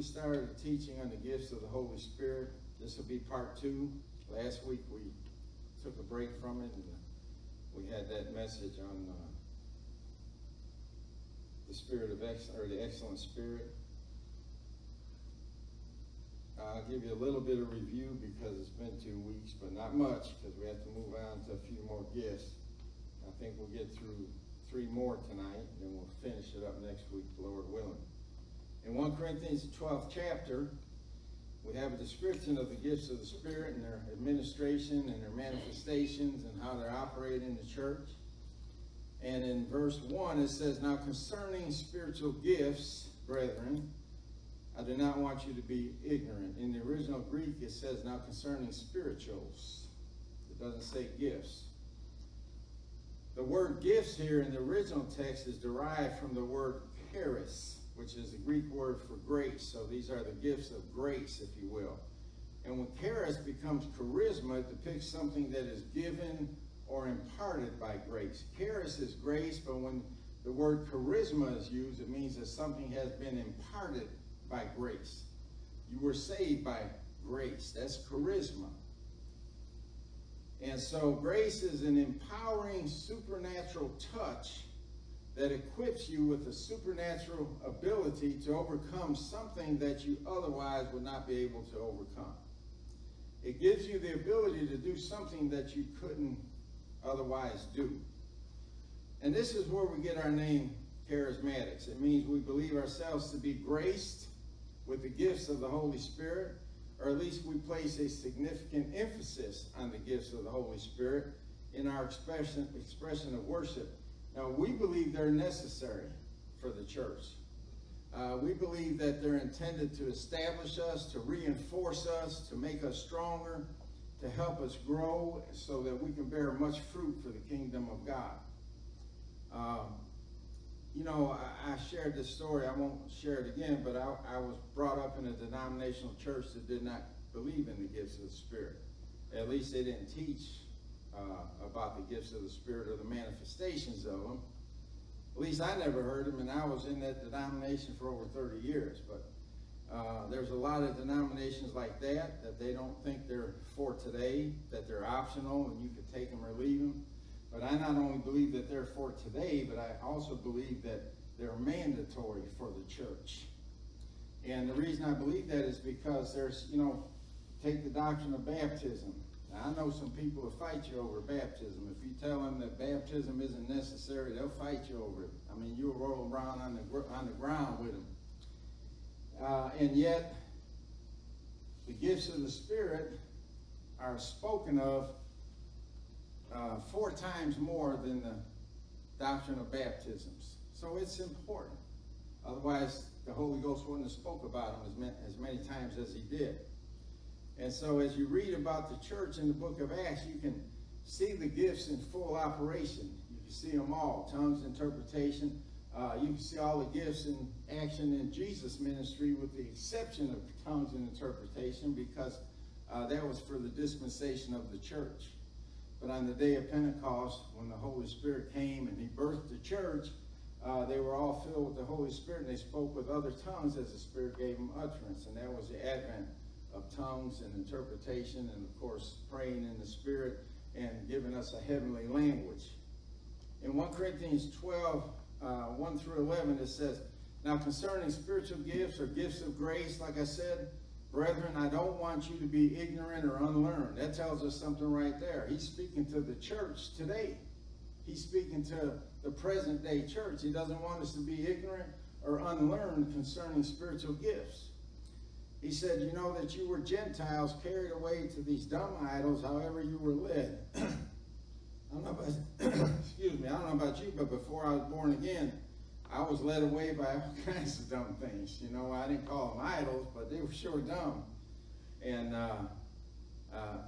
We started teaching on the gifts of the Holy Spirit. This will be part two. Last week, we took a break from it, and we had that message on uh, the spirit of ex or the excellent spirit. I'll give you a little bit of review because it's been two weeks, but not much because we have to move on to a few more gifts. I think we'll get through three more tonight, and then we'll finish it up next week, Lord willing. In 1 Corinthians 12th chapter, we have a description of the gifts of the Spirit and their administration and their manifestations and how they're operating in the church. And in verse 1, it says, Now concerning spiritual gifts, brethren, I do not want you to be ignorant. In the original Greek, it says, Now concerning spirituals. It doesn't say gifts. The word gifts here in the original text is derived from the word charis, which is the Greek word for grace. So these are the gifts of grace, if you will. And when charis becomes charisma, it depicts something that is given or imparted by grace. Charis is grace, but when the word charisma is used, it means that something has been imparted by grace. You were saved by grace. That's charisma. And so grace is an empowering supernatural touch that equips you with a supernatural ability to overcome something that you otherwise would not be able to overcome. It gives you the ability to do something that you couldn't otherwise do. And this is where we get our name charismatics. It means we believe ourselves to be graced with the gifts of the Holy Spirit or at least we place a significant emphasis on the gifts of the Holy Spirit in our expression, expression of worship. Now, we believe they're necessary for the church. Uh, we believe that they're intended to establish us, to reinforce us, to make us stronger, to help us grow so that we can bear much fruit for the kingdom of God. Um, you know, I, I, shared this story. I won't share it again, but I, I, was brought up in a denominational church that did not believe in the gifts of the Spirit. At least they didn't teach uh, about the gifts of the Spirit or the manifestations of them. At least I never heard them, and I was in that denomination for over 30 years. But uh, there's a lot of denominations like that that they don't think they're for today, that they're optional and you could take them or leave them. But I not only believe that they're for today, but I also believe that they're mandatory for the church. And the reason I believe that is because there's, you know, take the doctrine of baptism. Now, I know some people will fight you over baptism. If you tell them that baptism isn't necessary, they'll fight you over it. I mean, you'll roll around on the, on the ground with them. Uh, and yet, the gifts of the Spirit are spoken of uh, four times more than the doctrine of baptisms. So it's important. Otherwise, the Holy Ghost wouldn't have spoke about them as many, as many times as he did. And so as you read about the church in the book of Acts, you can see the gifts in full operation. You can see them all, tongues, interpretation. Uh, you can see all the gifts in action in Jesus' ministry with the exception of tongues and interpretation because uh, that was for the dispensation of the church. But on the day of Pentecost, when the Holy Spirit came and he birthed the church, uh, they were all filled with the Holy Spirit and they spoke with other tongues as the Spirit gave them utterance. And that was the advent of tongues and interpretation and, of course, praying in the Spirit and giving us a heavenly language. In 1 Corinthians 12, uh, 1 through 11, it says, Now concerning spiritual gifts or gifts of grace, like I said, Brethren, I don't want you to be ignorant or unlearned. That tells us something right there. He's speaking to the church today. He's speaking to the present day church. He doesn't want us to be ignorant or unlearned concerning spiritual gifts. He said, You know that you were Gentiles carried away to these dumb idols, however you were led. I don't know about, excuse me, I don't know about you, but before I was born again, I was led away by all kinds of dumb things. You know, I didn't call them idols, but they were sure dumb. And uh, uh,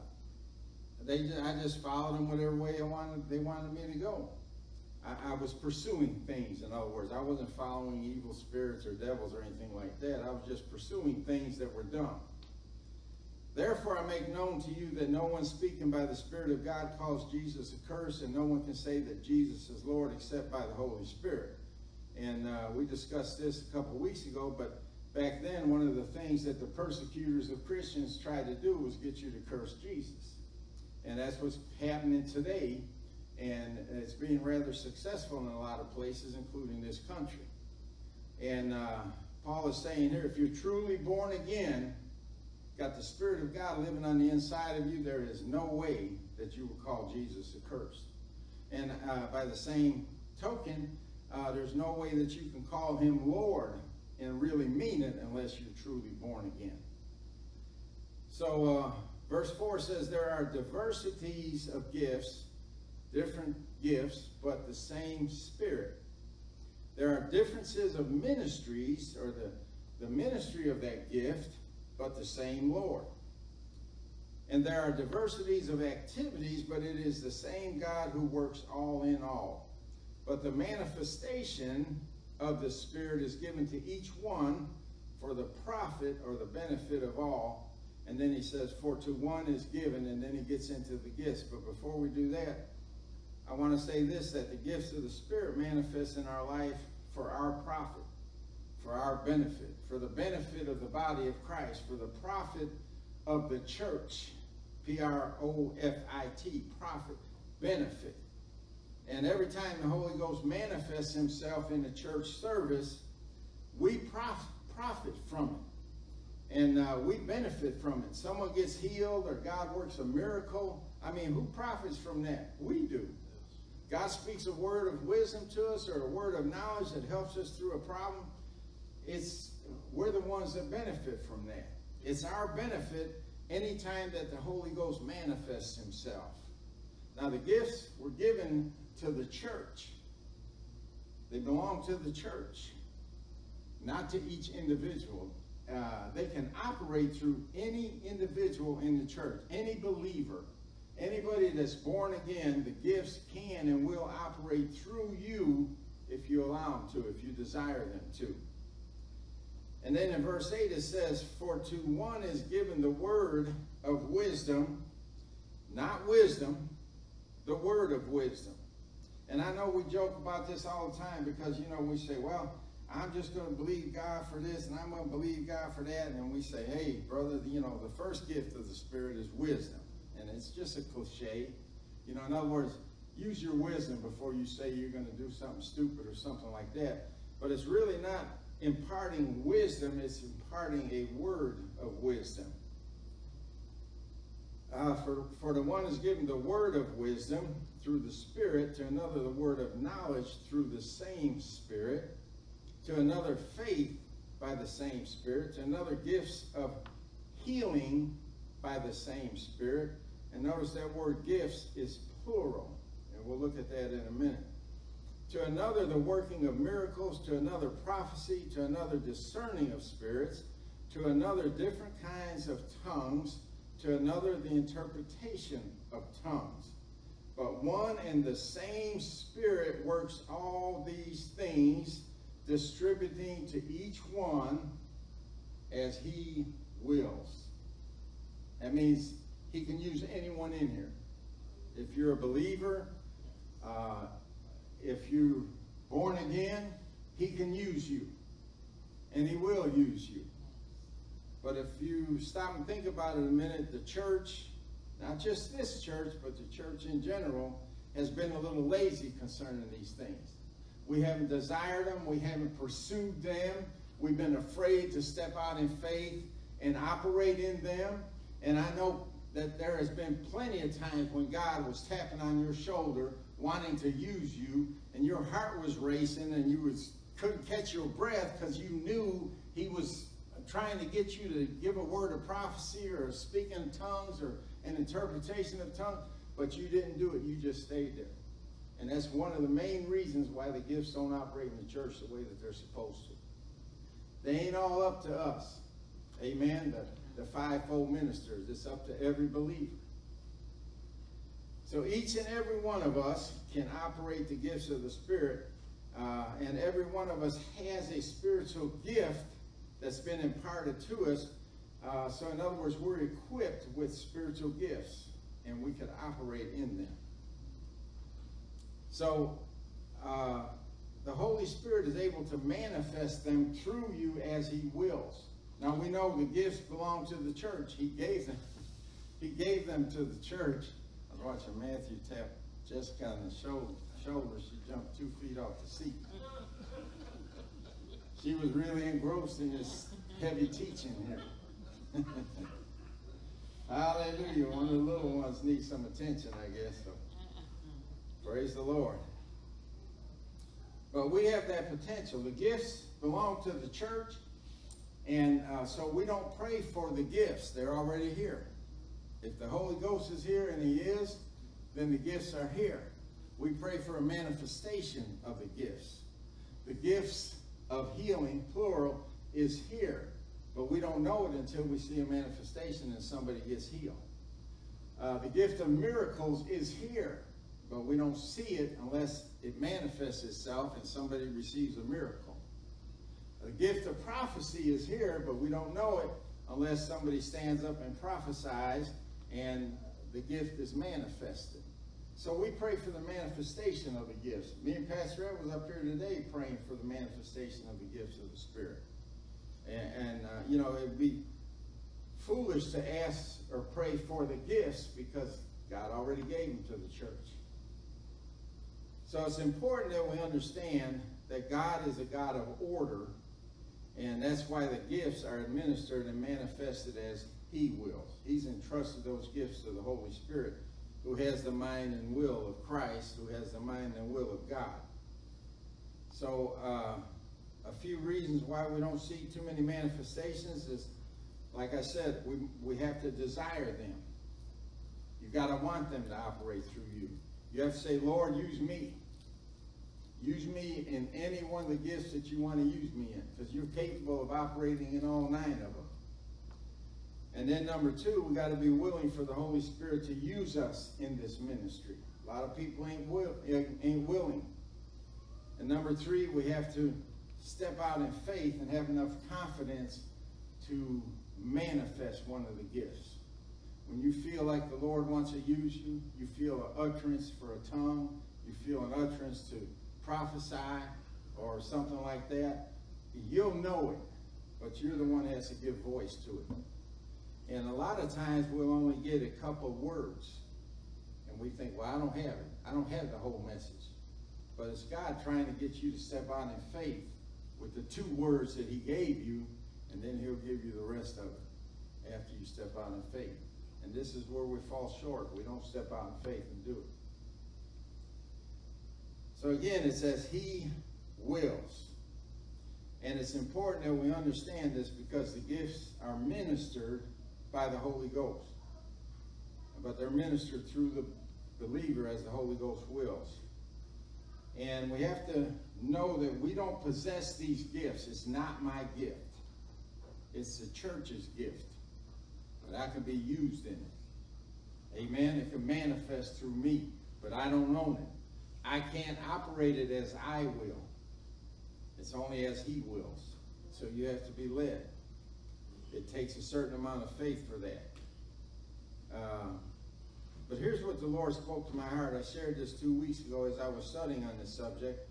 they, I just followed them whatever way they wanted, they wanted me to go. I, I, was pursuing things, in other words. I wasn't following evil spirits or devils or anything like that. I was just pursuing things that were dumb. Therefore, I make known to you that no one speaking by the Spirit of God calls Jesus a curse, and no one can say that Jesus is Lord except by the Holy Spirit. And uh, we discussed this a couple weeks ago, but back then, one of the things that the persecutors of Christians tried to do was get you to curse Jesus. And that's what's happening today, and it's being rather successful in a lot of places, including this country. And uh, Paul is saying here, if you're truly born again, got the Spirit of God living on the inside of you, there is no way that you will call Jesus accursed. And uh, by the same token, uh, there's no way that you can call him Lord and really mean it unless you're truly born again. So, uh, verse 4 says, There are diversities of gifts, different gifts, but the same Spirit. There are differences of ministries, or the, the ministry of that gift, but the same Lord. And there are diversities of activities, but it is the same God who works all in all. But the manifestation of the Spirit is given to each one for the profit or the benefit of all. And then he says, For to one is given, and then he gets into the gifts. But before we do that, I want to say this that the gifts of the Spirit manifest in our life for our profit for our benefit, for the benefit of the body of Christ, for the profit of the church. P R O F I T, profit, benefit. And every time the Holy Ghost manifests himself in the church service, we prof- profit from it. And uh, we benefit from it. Someone gets healed or God works a miracle. I mean, who profits from that? We do. God speaks a word of wisdom to us or a word of knowledge that helps us through a problem it's we're the ones that benefit from that. It's our benefit anytime that the Holy Ghost manifests himself. Now the gifts were given to the church. They belong to the church, not to each individual. Uh, they can operate through any individual in the church, any believer, anybody that's born again. The gifts can and will operate through you if you allow them to, if you desire them to. And then in verse 8 it says, For to one is given the word of wisdom, not wisdom, the word of wisdom. And I know we joke about this all the time because, you know, we say, well, I'm just going to believe God for this and I'm going to believe God for that. And we say, hey, brother, you know, the first gift of the Spirit is wisdom. And it's just a cliche. You know, in other words, use your wisdom before you say you're going to do something stupid or something like that. But it's really not imparting wisdom it's imparting a word of wisdom. Uh, for, for the one is given the word of wisdom through the Spirit, to another the word of knowledge through the same Spirit, to another faith by the same Spirit, to another gifts of healing by the same Spirit. And notice that word gifts is plural. And we'll look at that in a minute to another the working of miracles, to another prophecy, to another discerning of spirits, to another different kinds of tongues, to another the interpretation of tongues. But one and the same Spirit works all these things, distributing to each one as he wills. That means he can use anyone in here. If you're a believer, uh, if you're born again, he can use you. And he will use you. But if you stop and think about it a minute, the church, not just this church, but the church in general, has been a little lazy concerning these things. We haven't desired them, we haven't pursued them, we've been afraid to step out in faith and operate in them. And I know that there has been plenty of times when God was tapping on your shoulder wanting to use you, and your heart was racing, and you was couldn't catch your breath because you knew He was trying to get you to give a word of prophecy or speak in tongues or an interpretation of tongues, but you didn't do it. You just stayed there. And that's one of the main reasons why the gifts don't operate in the church the way that they're supposed to. They ain't all up to us. Amen. The, the fivefold ministers. It's up to every believer. So each and every one of us can operate the gifts of the Spirit. Uh, and every one of us has a spiritual gift that's been imparted to us. Uh, so in other words, we're equipped with spiritual gifts and we can operate in them. So uh, the Holy Spirit is able to manifest them through you as He wills. Now we know the gifts belong to the church. He gave them. He gave them to the church. I was watching Matthew tap Jessica on the shoulder. Shoulder. She jumped two feet off the seat. She was really engrossed in this heavy teaching here. Hallelujah. One of the little ones needs some attention, I guess. So. Praise the Lord. But we have that potential. The gifts belong to the church. And uh, so we don't pray for the gifts. They're already here. If the Holy Ghost is here, and He is, then the gifts are here. We pray for a manifestation of the gifts. The gifts of healing, plural, is here. But we don't know it until we see a manifestation and somebody gets healed. Uh, the gift of miracles is here but we don't see it unless it manifests itself and somebody receives a miracle. The gift of prophecy is here, but we don't know it unless somebody stands up and prophesies and the gift is manifested. So we pray for the manifestation of the gifts. Me and Pastor Ed was up here today praying for the manifestation of the gifts of the Spirit. And, and uh, you know, it'd be foolish to ask or pray for the gifts because God already gave them to the church. So it's important that we understand that God is a God of order, and that's why the gifts are administered and manifested as He wills. He's entrusted those gifts to the Holy Spirit, who has the mind and will of Christ, who has the mind and will of God. So, uh, a few reasons why we don't see too many manifestations is, like I said, we, we have to desire them. You've got to want them to operate through you. You have to say, Lord, use me. Use me in any one of the gifts that you want to use me in, because you're capable of operating in all nine of them. And then number two, we got to be willing for the Holy Spirit to use us in this ministry. A lot of people ain't will, ain't willing. And number three, we have to step out in faith and have enough confidence to manifest one of the gifts. When you feel like the Lord wants to use you, you feel an utterance for a tongue, you feel an utterance to prophesy or something like that, you'll know it, but you're the one that has to give voice to it. And a lot of times we'll only get a couple words, and we think, well, I don't have it. I don't have the whole message. But it's God trying to get you to step out in faith with the two words that He gave you, and then He'll give you the rest of it after you step out in faith. And this is where we fall short. We don't step out in faith and do it. So again, it says he wills. And it's important that we understand this because the gifts are ministered by the Holy Ghost. But they're ministered through the believer as the Holy Ghost wills. And we have to know that we don't possess these gifts. It's not my gift. It's the church's gift. But I can be used in it. Amen. It can manifest through me, but I don't own it. I can't operate it as I will. It's only as He wills. So you have to be led. It takes a certain amount of faith for that. Uh, but here's what the Lord spoke to my heart. I shared this two weeks ago as I was studying on this subject.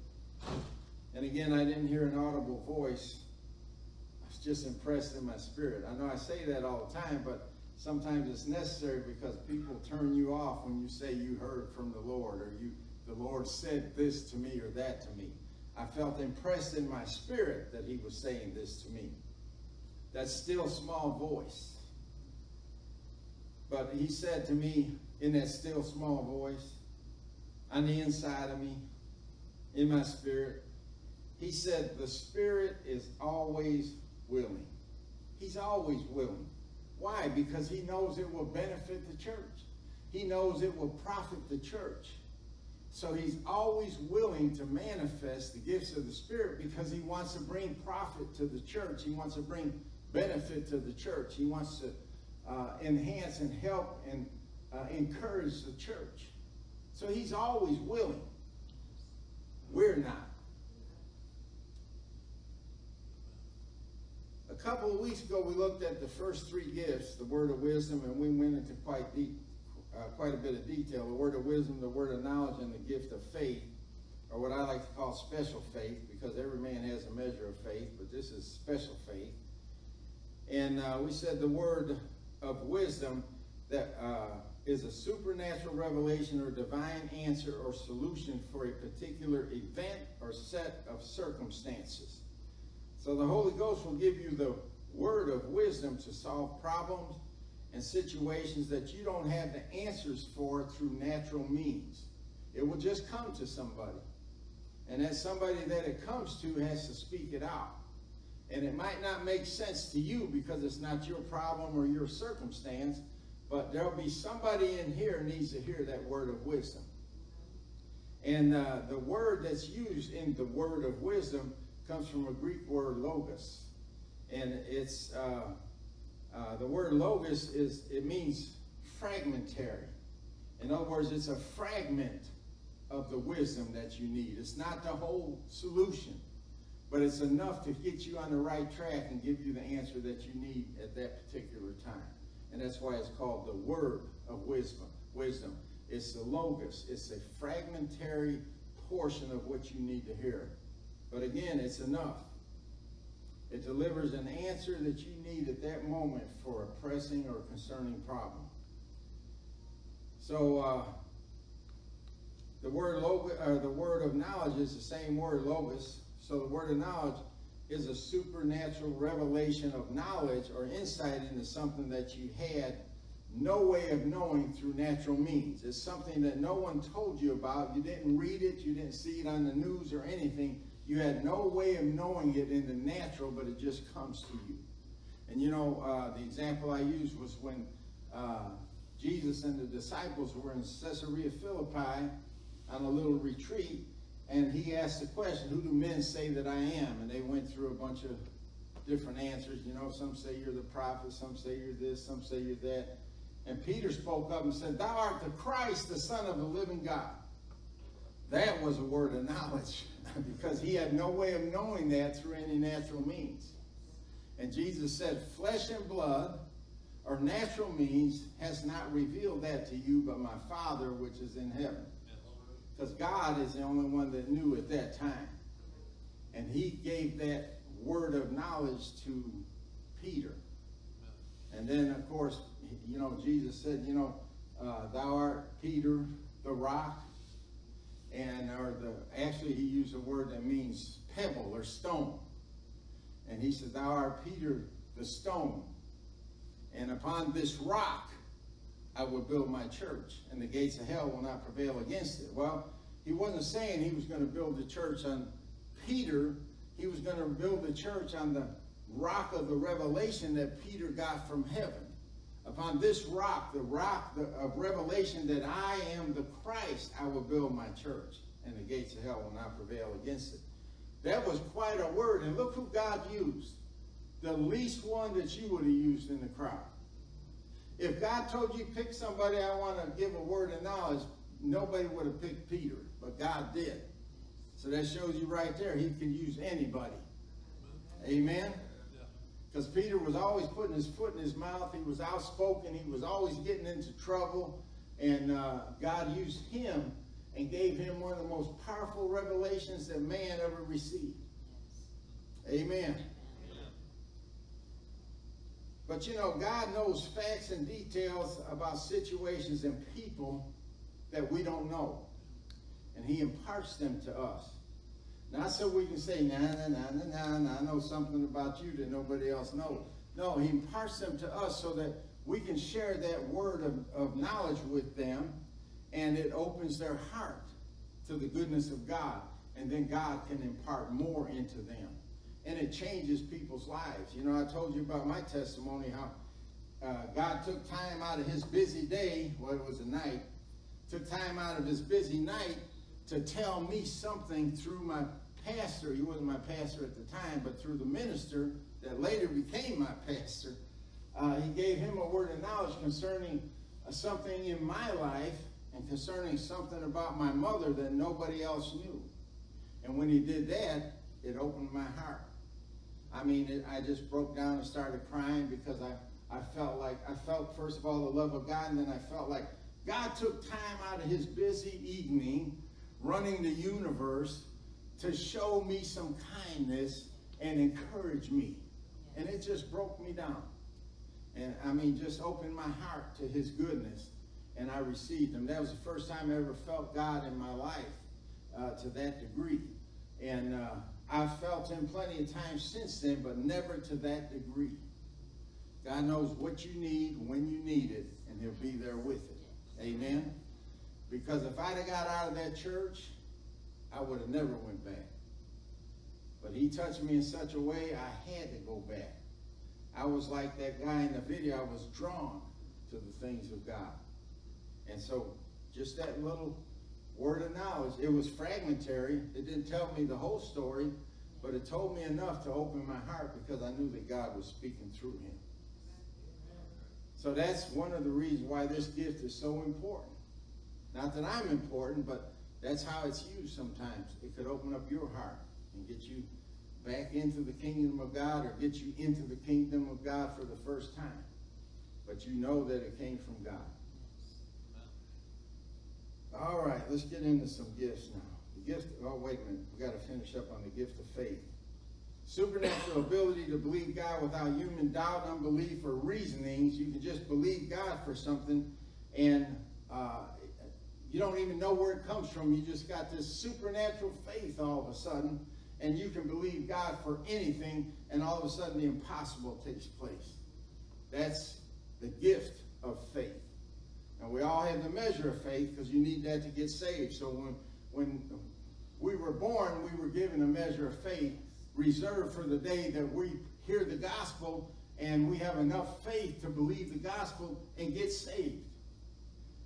And again, I didn't hear an audible voice. I was just impressed in my spirit. I know I say that all the time, but sometimes it's necessary because people turn you off when you say you heard from the Lord or you the Lord said this to me or that to me. I felt impressed in my spirit that he was saying this to me. That still small voice. But he said to me in that still small voice, on the inside of me, in my spirit, he said, the spirit is always willing. He's always willing. Why? Because he knows it will benefit the church. He knows it will profit the church. So he's always willing to manifest the gifts of the Spirit because he wants to bring profit to the church. He wants to bring benefit to the church. He wants to uh, enhance and help and uh, encourage the church. So he's always willing. We're not. A couple of weeks ago, we looked at the first three gifts, the word of wisdom, and we went into quite deep, uh, quite a bit of detail. The word of wisdom, the word of knowledge, and the gift of faith, or what I like to call special faith, because every man has a measure of faith, but this is special faith. And uh, we said the word of wisdom that uh, is a supernatural revelation or divine answer or solution for a particular event or set of circumstances. So the Holy Ghost will give you the word of wisdom to solve problems and situations that you don't have the answers for through natural means. It will just come to somebody. And as somebody that it comes to has to speak it out. And it might not make sense to you because it's not your problem or your circumstance, but there'll be somebody in here needs to hear that word of wisdom. And uh, the word that's used in the word of wisdom comes from a Greek word logos. And it's, uh, uh, the word logos is, it means fragmentary. In other words, it's a fragment of the wisdom that you need. It's not the whole solution, but it's enough to get you on the right track and give you the answer that you need at that particular time. And that's why it's called the word of wisdom. Wisdom. It's the logos. It's a fragmentary portion of what you need to hear. But again, it's enough. It delivers an answer that you need at that moment for a pressing or concerning problem. So uh, the word log- uh, the word of knowledge is the same word logos. So the word of knowledge is a supernatural revelation of knowledge or insight into something that you had no way of knowing through natural means. It's something that no one told you about. You didn't read it, you didn't see it on the news or anything. You had no way of knowing it in the natural, but it just comes to you. And you know, uh, the example I used was when uh, Jesus and the disciples were in Caesarea Philippi on a little retreat, and he asked the question, Who do men say that I am? And they went through a bunch of different answers. You know, some say you're the prophet, some say you're this, some say you're that. And Peter spoke up and said, Thou art the Christ, the Son of the living God. That was a word of knowledge because he had no way of knowing that through any natural means. And Jesus said, Flesh and blood or natural means has not revealed that to you, but my Father which is in heaven. Because God is the only one that knew at that time. And he gave that word of knowledge to Peter. And then, of course, you know, Jesus said, you know, uh, thou art Peter, the rock. And or the actually he used a word that means pebble or stone. And he said, Thou art Peter the stone. And upon this rock I will build my church, and the gates of hell will not prevail against it. Well, he wasn't saying he was going to build the church on Peter. He was going to build the church on the rock of the revelation that Peter got from heaven. Upon this rock, the rock of revelation that I am the Christ, I will build my church, and the gates of hell will not prevail against it. That was quite a word, and look who God used. The least one that you would have used in the crowd. If God told you pick somebody I want to give a word of knowledge, nobody would have picked Peter, but God did. So that shows you right there, he can use anybody. Amen? Because Peter was always putting his foot in his mouth. He was outspoken. He was always getting into trouble. And uh, God used him and gave him one of the most powerful revelations that man ever received. Amen. But you know, God knows facts and details about situations and people that we don't know. And he imparts them to us. Not so we can say, nah, nah, nah, nah, nah, I know something about you that nobody else knows. No, he imparts them to us so that we can share that word of, of knowledge with them and it opens their heart to the goodness of God. And then God can impart more into them. And it changes people's lives. You know, I told you about my testimony, how uh, God took time out of his busy day, well, it was a night, took time out of his busy night to tell me something through my pastor. He wasn't my pastor at the time, but through the minister that later became my pastor. Uh, he gave him a word of knowledge concerning uh, something in my life and concerning something about my mother that nobody else knew. And when he did that, it opened my heart. I mean, it, I just broke down and started crying because I, I felt like, I felt, first of all, the love of God, and then I felt like God took time out of his busy evening running the universe to show me some kindness and encourage me. And it just broke me down. And I mean, just opened my heart to his goodness. And I received him. That was the first time I ever felt God in my life uh, to that degree. And uh, I've felt him plenty of times since then, but never to that degree. God knows what you need when you need it, and he'll be there with it. Amen? Because if I'd have got out of that church, I would have never went back. But he touched me in such a way, I had to go back. I was like that guy in the video. I was drawn to the things of God. And so just that little word of knowledge, it was fragmentary. It didn't tell me the whole story, but it told me enough to open my heart because I knew that God was speaking through him. So that's one of the reasons why this gift is so important. Not that I'm important, but that's how it's used sometimes. It could open up your heart and get you back into the kingdom of God or get you into the kingdom of God for the first time. But you know that it came from God. All right, let's get into some gifts now. The gift, oh, wait a minute. we got to finish up on the gift of faith. Supernatural ability to believe God without human doubt, unbelief, or reasonings. You can just believe God for something and uh, you don't even know where it comes from. You just got this supernatural faith all of a sudden, and you can believe God for anything, and all of a sudden the impossible takes place. That's the gift of faith. And we all have the measure of faith because you need that to get saved. So when when we were born, we were given a measure of faith reserved for the day that we hear the gospel and we have enough faith to believe the gospel and get saved.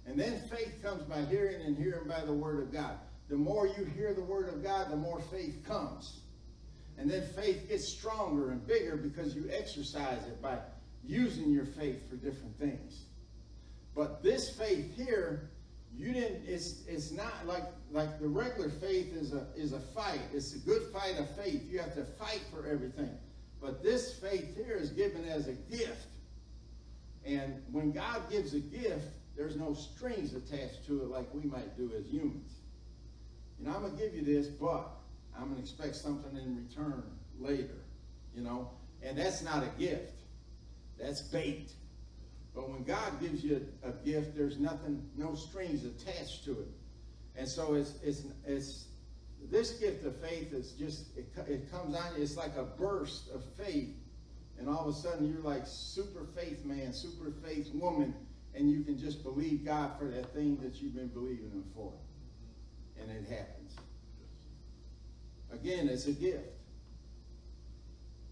And then faith comes by hearing and hearing by the word of God. The more you hear the word of God, the more faith comes. And then faith gets stronger and bigger because you exercise it by using your faith for different things. But this faith here, you didn't, it's it's not like like the regular faith is a is a fight. It's a good fight of faith. You have to fight for everything. But this faith here is given as a gift. And when God gives a gift, there's no strings attached to it like we might do as humans. You know, I'm going to give you this, but I'm going to expect something in return later, you know. And that's not a gift. That's bait. But when God gives you a, a gift, there's nothing, no strings attached to it. And so it's, it's, it's, this gift of faith is just, it, it comes on, you, it's like a burst of faith. And all of a sudden you're like super faith man, super faith woman, and you can just believe God for that thing that you've been believing Him for. And it happens. Again, it's a gift.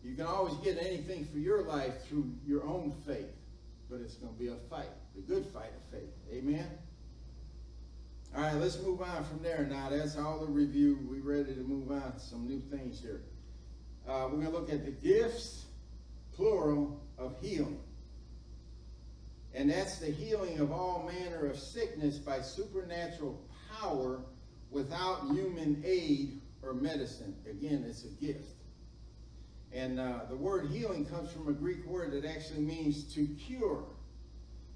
You can always get anything for your life through your own faith, but it's going to be a fight, a good fight of faith. Amen? All right, let's move on from there now. That's all the review. We're ready to move on to some new things here. Uh, we're going to look at the gifts, plural, of healing. And that's the healing of all manner of sickness by supernatural power without human aid or medicine. Again, it's a gift. And uh, the word healing comes from a Greek word that actually means to cure.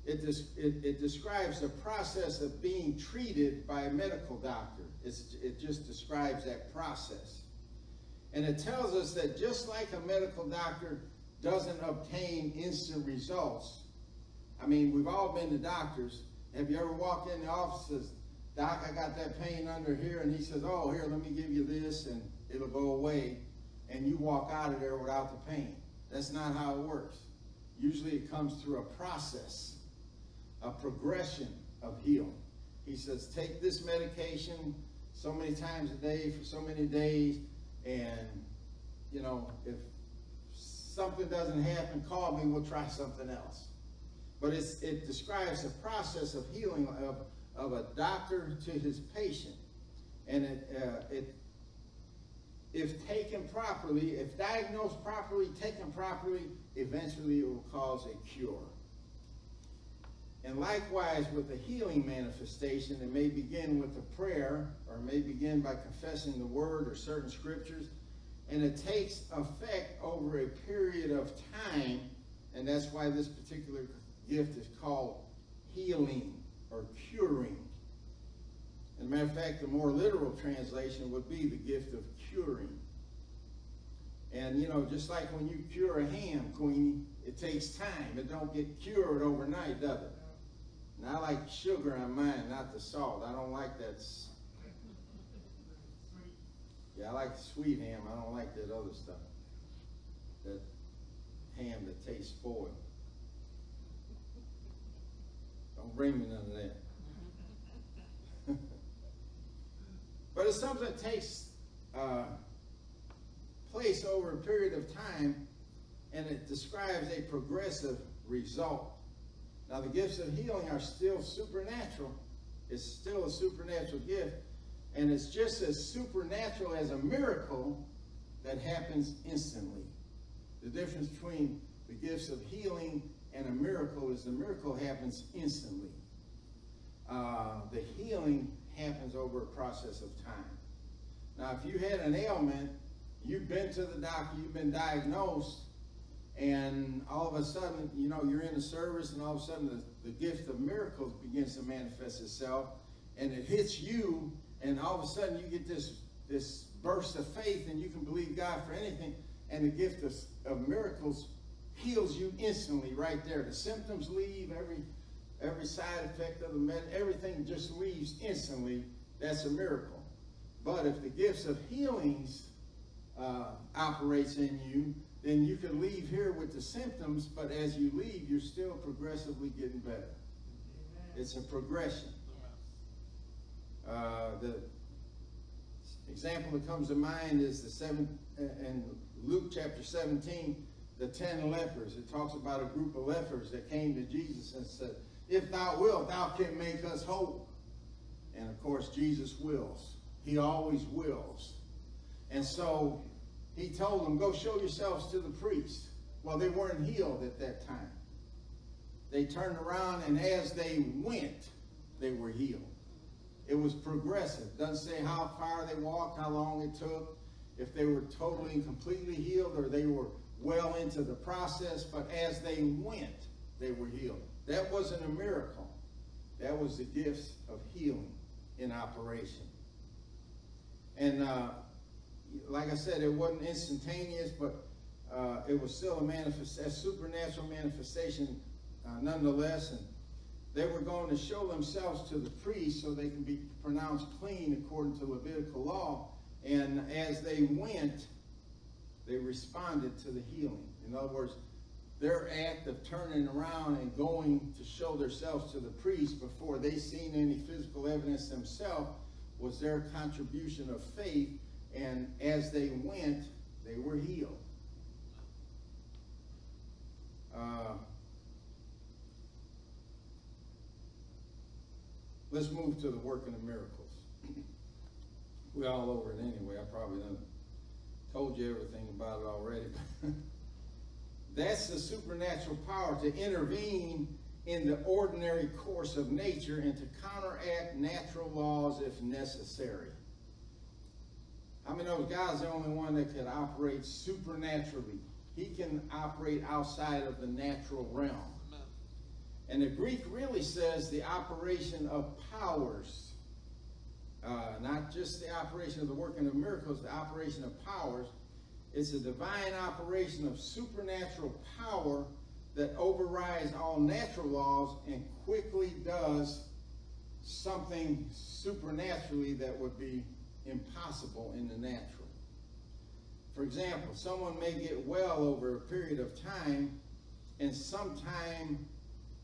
It, it, it, describes the process of being treated by a medical doctor. It's, it just describes that process. And it tells us that just like a medical doctor doesn't obtain instant results, I mean, we've all been to doctors. Have you ever walked in the office and says, Doc, I got that pain under here, and he says, Oh, here, let me give you this, and it'll go away. And you walk out of there without the pain. That's not how it works. Usually it comes through a process, a progression of healing. He says, Take this medication so many times a day for so many days, and, you know, if something doesn't happen, call me, we'll try something else. But it describes the process of healing of, of a doctor to his patient. And it, uh, it, if taken properly, if diagnosed properly, taken properly, eventually it will cause a cure. And likewise with the healing manifestation, it may begin with a prayer or may begin by confessing the word or certain scriptures. And it takes effect over a period of time. And that's why this particular gift is called healing or curing. As a matter of fact, the more literal translation would be the gift of curing. And you know, just like when you cure a ham, Queenie, it takes time. It don't get cured overnight, does it? And I like sugar on mine, not the salt. I don't like that. Yeah, I like sweet ham. I don't like that other stuff. That ham that tastes spoiled. Don't bring me none of that. but it's something that takes uh, place over a period of time, and it describes a progressive result. Now, the gifts of healing are still supernatural. It's still a supernatural gift, and it's just as supernatural as a miracle that happens instantly. The difference between the gifts of healing and a miracle is the miracle happens instantly. Uh, the healing happens over a process of time. Now, if you had an ailment, you've been to the doctor, you've been diagnosed, and all of a sudden, you know, you're in the service, and all of a sudden the, the gift of miracles begins to manifest itself, and it hits you, and all of a sudden you get this this burst of faith, and you can believe God for anything, and the gift of, of miracles heals you instantly right there. The symptoms leave, every every side effect of the med, everything just leaves instantly. That's a miracle. But if the gifts of healings uh, operates in you, then you can leave here with the symptoms, but as you leave, you're still progressively getting better. It's a progression. Uh, the example that comes to mind is the seven in Luke chapter 17, the ten lepers. It talks about a group of lepers that came to Jesus and said, If thou wilt, thou can make us whole. And of course, Jesus wills. He always wills. And so he told them, Go show yourselves to the priest. Well, they weren't healed at that time. They turned around, and as they went, they were healed. It was progressive. Doesn't say how far they walked, how long it took, if they were totally and completely healed, or they were well into the process, but as they went, they were healed. That wasn't a miracle. That was the gifts of healing in operation. And uh, like I said, it wasn't instantaneous, but uh, it was still a, manifest, a supernatural manifestation uh, nonetheless. And they were going to show themselves to the priest so they can be pronounced clean according to Levitical law. And as they went, they responded to the healing. In other words, their act of turning around and going to show themselves to the priest before they seen any physical evidence themselves was their contribution of faith. And as they went, they were healed. Uh, let's move to the working of miracles. We're all over it anyway. I probably done told you everything about it already. That's the supernatural power to intervene in the ordinary course of nature and to counteract natural laws if necessary. I mean, those God's the only one that can operate supernaturally. He can operate outside of the natural realm. And the Greek really says the operation of powers, uh, not just the operation of the working of miracles, the operation of powers. It's a divine operation of supernatural power that overrides all natural laws and quickly does something supernaturally that would be impossible in the natural. For example, someone may get well over a period of time, and sometime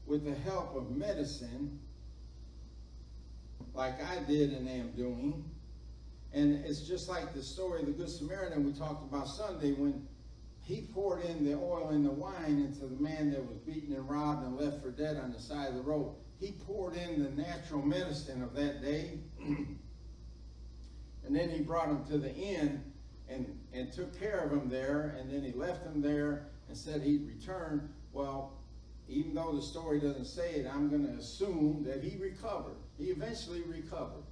with the help of medicine, like I did and am doing, and it's just like the story of the Good Samaritan we talked about Sunday when he poured in the oil and the wine into the man that was beaten and robbed and left for dead on the side of the road. He poured in the natural medicine of that day. And then he brought him to the inn and, and took care of him there, and then he left him there and said he'd return. Well, even though the story doesn't say it, I'm going to assume that he recovered. He eventually recovered.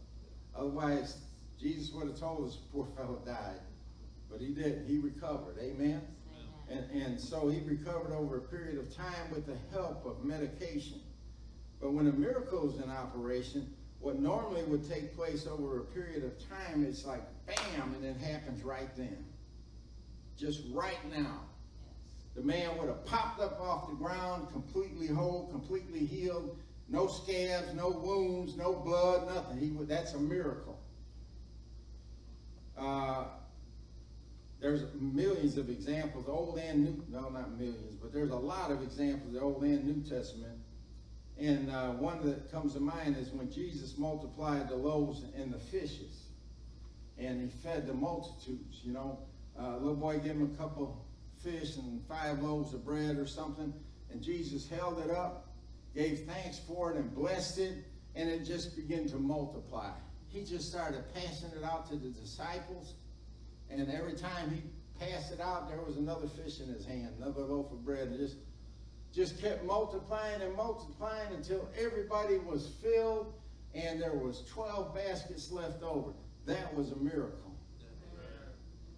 Otherwise, Jesus would have told us poor fellow died. But he didn't. He recovered. Amen? And, and so he recovered over a period of time with the help of medication. But when a miracle is in operation, what normally would take place over a period of time, it's like bam, and it happens right then. Just right now. The man would have popped up off the ground, completely whole, completely healed, no scabs, no wounds, no blood, nothing. He that's a miracle. Uh, there's millions of examples, Old and New, no, not millions, but there's a lot of examples, the Old and New Testament. And uh, one that comes to mind is when Jesus multiplied the loaves and the fishes. And he fed the multitudes, you know. Uh, little boy gave him a couple fish and five loaves of bread or something. And Jesus held it up, gave thanks for it, and blessed it. And it just began to multiply. He just started passing it out to the disciples and every time he passed it out, there was another fish in his hand, another loaf of bread, just just kept multiplying and multiplying until everybody was filled and there was 12 baskets left over. That was a miracle.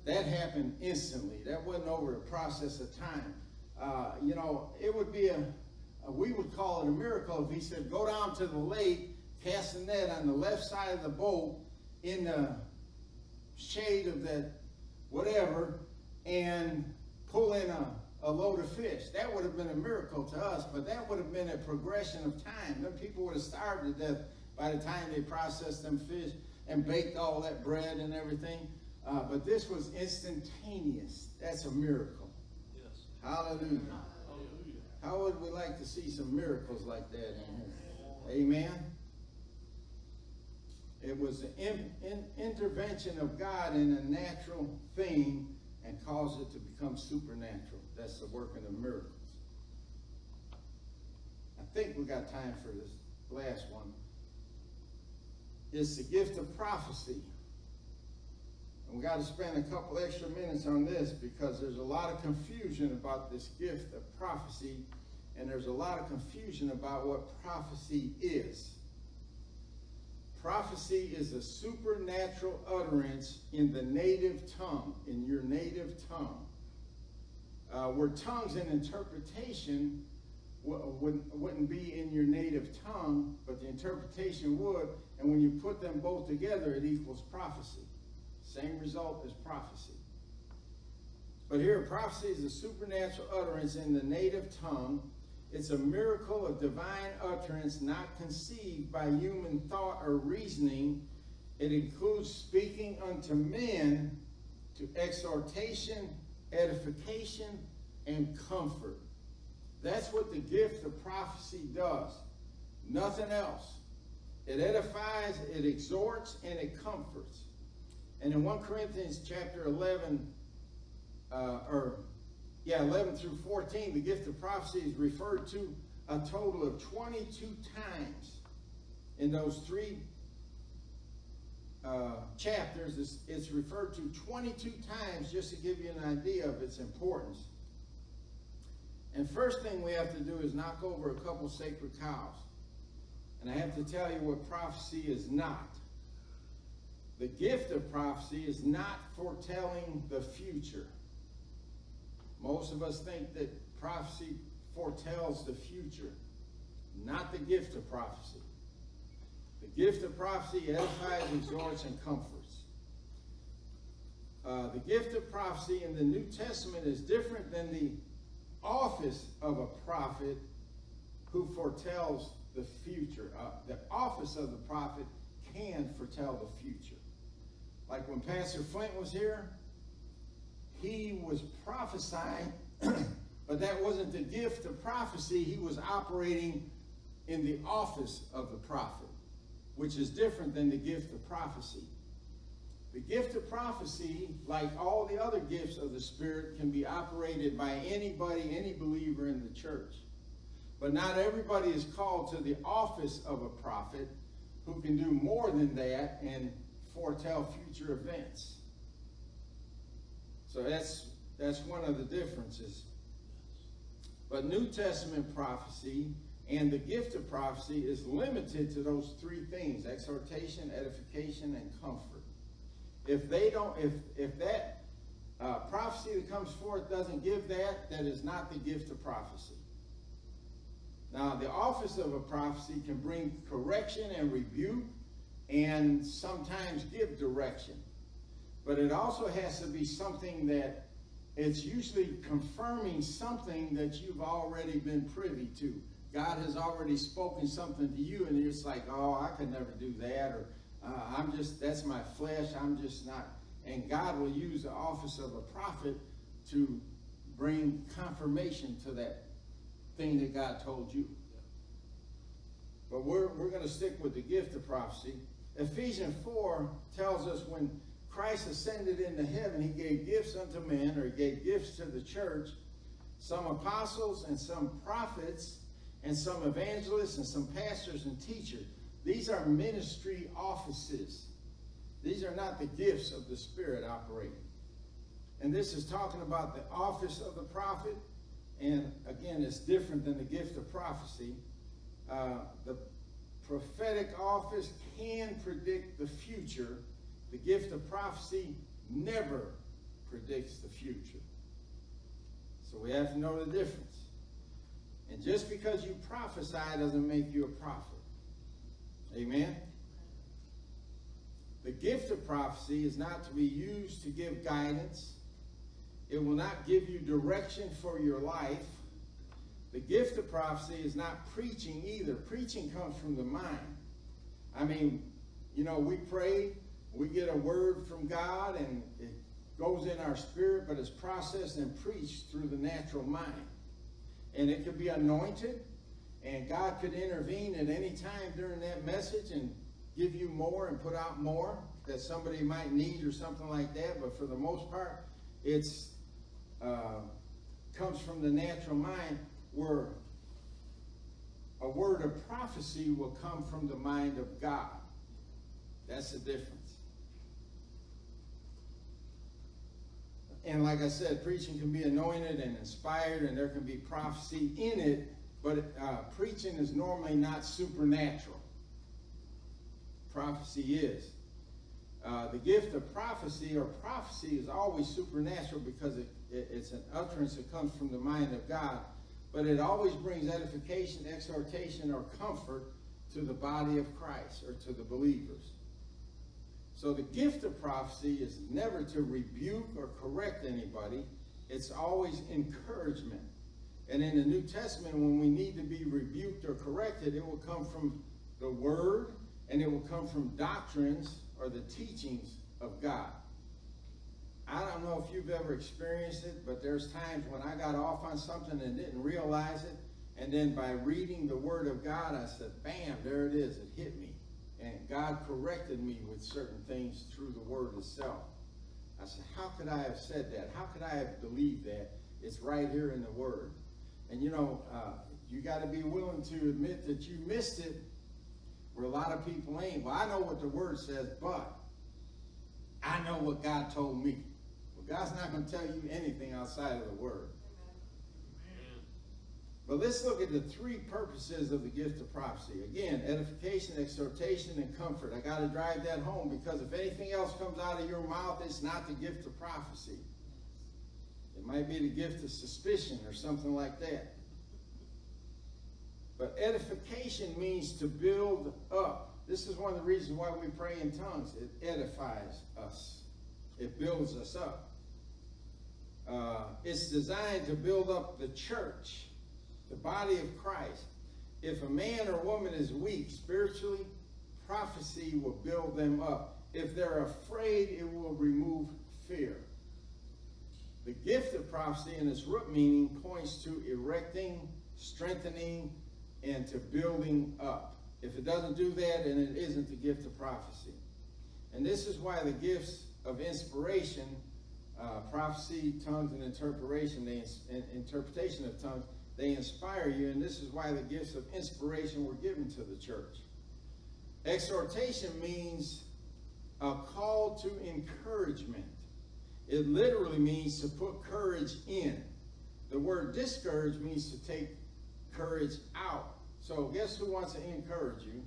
That happened instantly. That wasn't over a process of time. Uh, you know, it would be a, a, we would call it a miracle if he said, go down to the lake, cast a net on the left side of the boat in the shade of that whatever, and pull in a, a load of fish. That would have been a miracle to us, but that would have been a progression of time. Then people would have starved to death by the time they processed them fish and baked all that bread and everything. Uh, but this was instantaneous. That's a miracle. Yes. Hallelujah. How would we like to see some miracles like that? Amen. It was an in, in, intervention of God in a natural thing and caused it to become supernatural. That's the working of miracles. I think we got time for this last one. It's the gift of prophecy. And we got to spend a couple extra minutes on this because there's a lot of confusion about this gift of prophecy, and there's a lot of confusion about what prophecy is. Prophecy is a supernatural utterance in the native tongue, in your native tongue. Uh, where tongues and interpretation wouldn't, wouldn't be in your native tongue, but the interpretation would. And when you put them both together, it equals prophecy. Same result as prophecy. But here, prophecy is a supernatural utterance in the native tongue it's a miracle of divine utterance not conceived by human thought or reasoning. It includes speaking unto men to exhortation, edification, and comfort. That's what the gift of prophecy does. Nothing else. It edifies, it exhorts, and it comforts. And in 1 Corinthians chapter 11, uh, or yeah, 11 through 14, the gift of prophecy is referred to a total of 22 times in those three uh, chapters. It's, it's referred to 22 times just to give you an idea of its importance. And first thing we have to do is knock over a couple sacred cows. And I have to tell you what prophecy is not. The gift of prophecy is not foretelling the future. Most of us think that prophecy foretells the future, not the gift of prophecy. The gift of prophecy edifies, exhorts, and comforts. Uh, the gift of prophecy in the New Testament is different than the office of a prophet who foretells the future. Uh, the office of the prophet can foretell the future. Like when Pastor Flint was here, he was prophesying, but that wasn't the gift of prophecy. He was operating in the office of the prophet, which is different than the gift of prophecy. The gift of prophecy, like all the other gifts of the Spirit, can be operated by anybody, any believer in the church. But not everybody is called to the office of a prophet who can do more than that and foretell future events. So that's that's one of the differences. But New Testament prophecy and the gift of prophecy is limited to those three things: exhortation, edification, and comfort. If they don't, if if that uh, prophecy that comes forth doesn't give that, that is not the gift of prophecy. Now, the office of a prophecy can bring correction and rebuke and sometimes give direction. But it also has to be something that it's usually confirming something that you've already been privy to. God has already spoken something to you, and it's like, oh, I could never do that, or uh, I'm just, that's my flesh, I'm just not. And God will use the office of a prophet to bring confirmation to that thing that God told you. But we're, we're going to stick with the gift of prophecy. Ephesians 4 tells us when Christ ascended into heaven, he gave gifts unto men, or he gave gifts to the church, some apostles and some prophets, and some evangelists and some pastors and teachers. These are ministry offices. These are not the gifts of the Spirit operating. And this is talking about the office of the prophet. And again, it's different than the gift of prophecy. Uh, the prophetic office can predict the future. The gift of prophecy never predicts the future. So we have to know the difference. And just because you prophesy doesn't make you a prophet. Amen? The gift of prophecy is not to be used to give guidance. It will not give you direction for your life. The gift of prophecy is not preaching either. Preaching comes from the mind. I mean, you know, we pray, we get a word from God, and it goes in our spirit, but it's processed and preached through the natural mind. And it could be anointed, and God could intervene at any time during that message and give you more and put out more that somebody might need or something like that. But for the most part, it's uh, comes from the natural mind where a word of prophecy will come from the mind of God. That's the difference. And like I said, preaching can be anointed and inspired, and there can be prophecy in it, but uh, preaching is normally not supernatural. Prophecy is. Uh, the gift of prophecy or prophecy is always supernatural because it, it, it's an utterance that comes from the mind of God but it always brings edification, exhortation, or comfort to the body of Christ or to the believers. So the gift of prophecy is never to rebuke or correct anybody. It's always encouragement. And in the New Testament, when we need to be rebuked or corrected, it will come from the Word and it will come from doctrines or the teachings of God. I don't know if you've ever experienced it, but there's times when I got off on something and didn't realize it. And then by reading the Word of God, I said, bam, there it is. It hit me. And God corrected me with certain things through the Word itself. I said, how could I have said that? How could I have believed that? It's right here in the Word. And you know, uh, you got to be willing to admit that you missed it where a lot of people ain't. Well, I know what the Word says, but I know what God told me. God's not going to tell you anything outside of the Word. But let's look at the three purposes of the gift of prophecy. Again, edification, exhortation, and comfort. I got to drive that home because if anything else comes out of your mouth, it's not the gift of prophecy. It might be the gift of suspicion or something like that. But edification means to build up. This is one of the reasons why we pray in tongues. It edifies us, it builds us up. Uh, it's designed to build up the church, the body of Christ. If a man or woman is weak spiritually, prophecy will build them up. If they're afraid, it will remove fear. The gift of prophecy in its root meaning points to erecting, strengthening, and to building up. If it doesn't do that, then it isn't the gift of prophecy. And this is why the gifts of inspiration uh, prophecy, tongues, and interpretation, they, interpretation of tongues, they inspire you, and this is why the gifts of inspiration were given to the church. Exhortation means a call to encouragement. It literally means to put courage in. The word discourage means to take courage out. So, guess who wants to encourage you?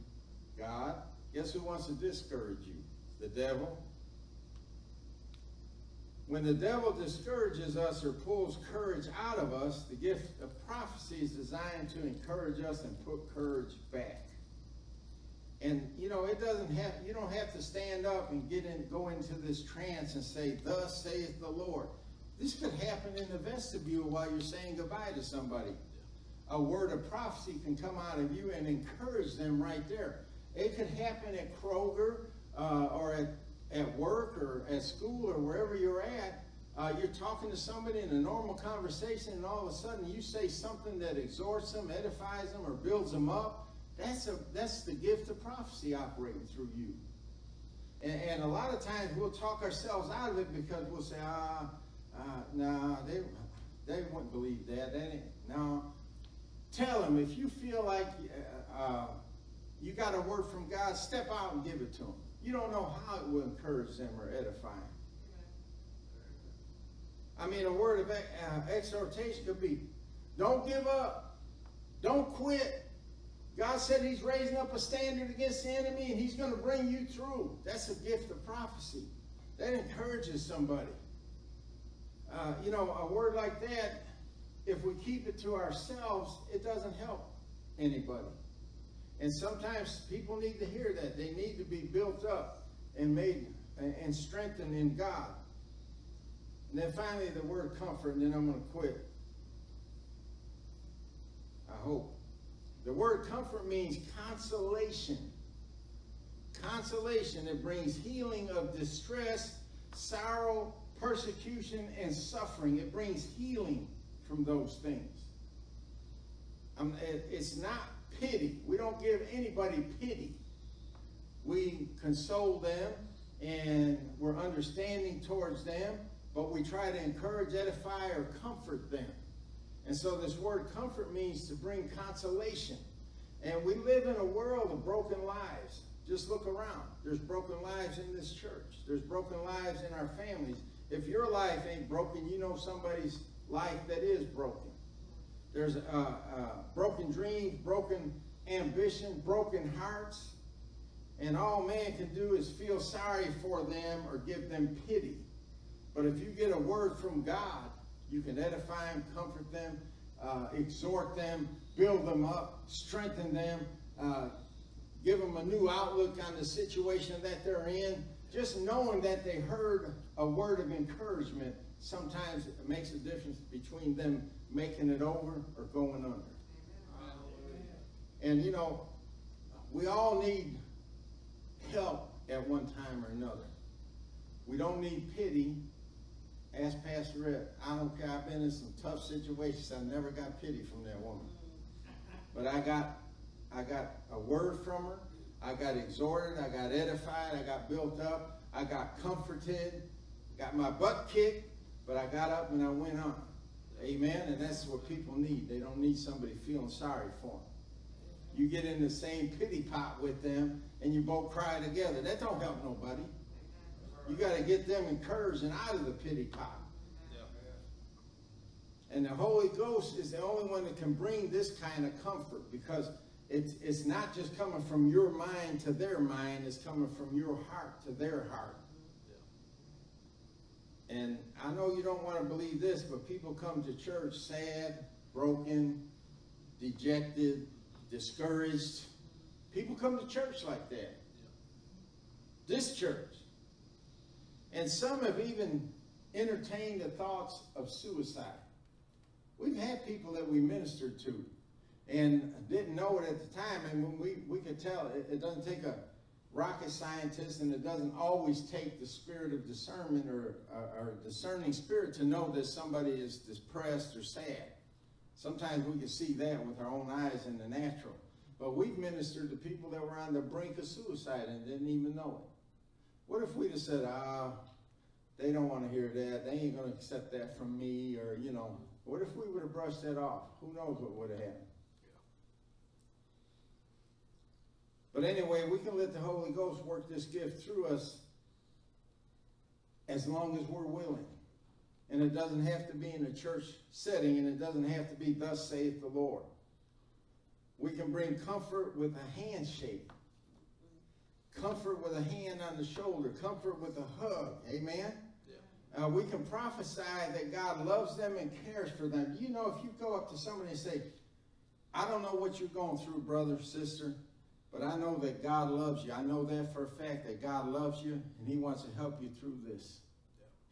God. Guess who wants to discourage you? The devil. When the devil discourages us or pulls courage out of us, the gift of prophecy is designed to encourage us and put courage back. And you know, it doesn't have you don't have to stand up and get in go into this trance and say, Thus saith the Lord. This could happen in the vestibule while you're saying goodbye to somebody. A word of prophecy can come out of you and encourage them right there. It could happen at Kroger uh, or at, at work or at school or wherever you're at. Uh, you're talking to somebody in a normal conversation, and all of a sudden you say something that exhorts them, edifies them, or builds them up. That's a that's the gift of prophecy operating through you. And, and a lot of times we'll talk ourselves out of it because we'll say, ah, uh, nah, they they wouldn't believe that. That ain't no. Tell them if you feel like uh, uh, you got a word from God, step out and give it to them. You don't know how it will encourage them or edify them. I mean, a word of uh, exhortation could be, don't give up. Don't quit. God said he's raising up a standard against the enemy and he's going to bring you through. That's a gift of prophecy. That encourages somebody. Uh, you know, a word like that, if we keep it to ourselves, it doesn't help anybody. And sometimes people need to hear that. They need to be built up and made and strengthened in God. And then finally, the word comfort, and then I'm going to quit. I hope. The word comfort means consolation. Consolation. that brings healing of distress, sorrow, persecution, and suffering. It brings healing from those things. It, it's not pity. We don't give anybody pity. We console them and we're understanding towards them, but we try to encourage, edify, or comfort them. And so this word comfort means to bring consolation. And we live in a world of broken lives. Just look around. There's broken lives in this church. There's broken lives in our families. If your life ain't broken, you know somebody's life that is broken. There's uh, uh, broken dreams, broken ambition, broken hearts. And all man can do is feel sorry for them or give them pity. But if you get a word from God, you can edify them, comfort them, uh, exhort them, build them up, strengthen them, uh, give them a new outlook on the situation that they're in. Just knowing that they heard a word of encouragement sometimes it makes a difference between them making it over or going under. And you know, we all need help at one time or another. We don't need pity. Ask Pastor Red. I don't care. I've been in some tough situations. I never got pity from that woman. But I got I got a word from her. I got exhorted. I got edified. I got built up. I got comforted. Got my butt kicked. But I got up and I went on. Amen. And that's what people need. They don't need somebody feeling sorry for them. You get in the same pity pot with them and you both cry together. That don't help nobody. You got to get them encouraged and out of the pity pot. And the Holy Ghost is the only one that can bring this kind of comfort because it's, it's not just coming from your mind to their mind, it's coming from your heart to their heart. And I know you don't want to believe this, but people come to church sad, broken, dejected, discouraged. People come to church like that. This church. And some have even entertained the thoughts of suicide. We've had people that we ministered to and didn't know it at the time. And when we, we could tell, it, it doesn't take a rocket scientist and it doesn't always take the spirit of discernment or, or, or discerning spirit to know that somebody is depressed or sad. Sometimes we can see that with our own eyes in the natural. But we've ministered to people that were on the brink of suicide and didn't even know it. What if we'd have said, ah, they don't want to hear that. They ain't going to accept that from me. Or, you know, what if we would have brushed that off? Who knows what would have happened? But anyway, we can let the Holy Ghost work this gift through us as long as we're willing. And it doesn't have to be in a church setting, and it doesn't have to be, Thus saith the Lord. We can bring comfort with a handshake, comfort with a hand on the shoulder, comfort with a hug. Amen? Uh, we can prophesy that God loves them and cares for them. You know, if you go up to somebody and say, I don't know what you're going through, brother, sister, but I know that God loves you. I know that for a fact that God loves you and He wants to help you through this.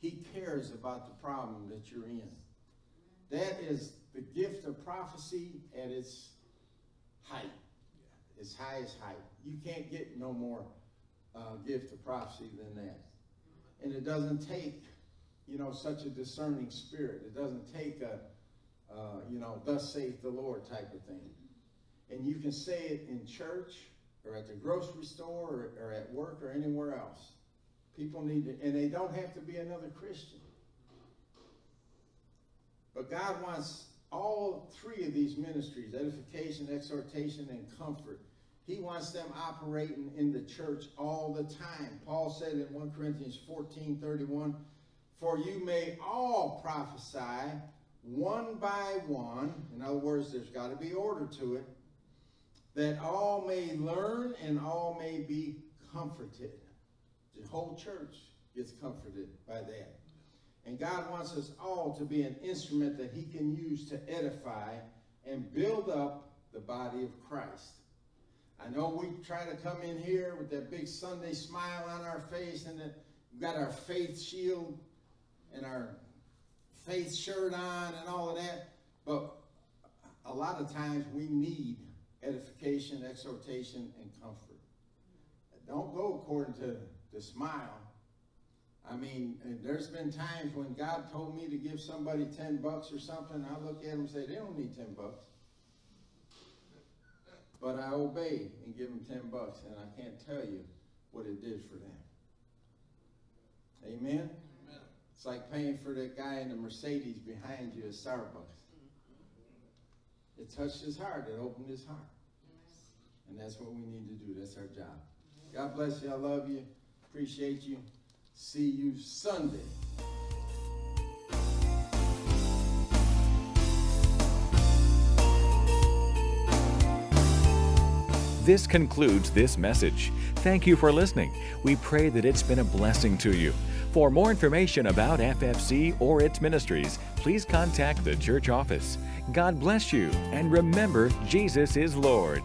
He cares about the problem that you're in. That is the gift of prophecy at its height, its highest height. You can't get no more uh, gift of prophecy than that. And it doesn't take, you know, such a discerning spirit. It doesn't take a, uh, you know, thus saith the Lord type of thing. And you can say it in church or at the grocery store or, or at work or anywhere else. People need to, and they don't have to be another Christian. But God wants all three of these ministries edification, exhortation, and comfort. He wants them operating in the church all the time. Paul said in 1 Corinthians 14 31, For you may all prophesy one by one. In other words, there's got to be order to it, that all may learn and all may be comforted. The whole church gets comforted by that. And God wants us all to be an instrument that He can use to edify and build up the body of Christ. I know we try to come in here with that big Sunday smile on our face and that we've got our faith shield and our faith shirt on and all of that, but a lot of times we need edification, exhortation, and comfort. Don't go according to the smile I mean, there's been times when God told me to give somebody 10 bucks or something. I look at them and say, they don't need 10 bucks. But I obey and give them 10 bucks, and I can't tell you what it did for them. Amen? Amen. It's like paying for that guy in the Mercedes behind you at Starbucks. It touched his heart, it opened his heart. And that's what we need to do. That's our job. God bless you. I love you. Appreciate you. See you Sunday. This concludes this message. Thank you for listening. We pray that it's been a blessing to you. For more information about FFC or its ministries, please contact the church office. God bless you, and remember, Jesus is Lord.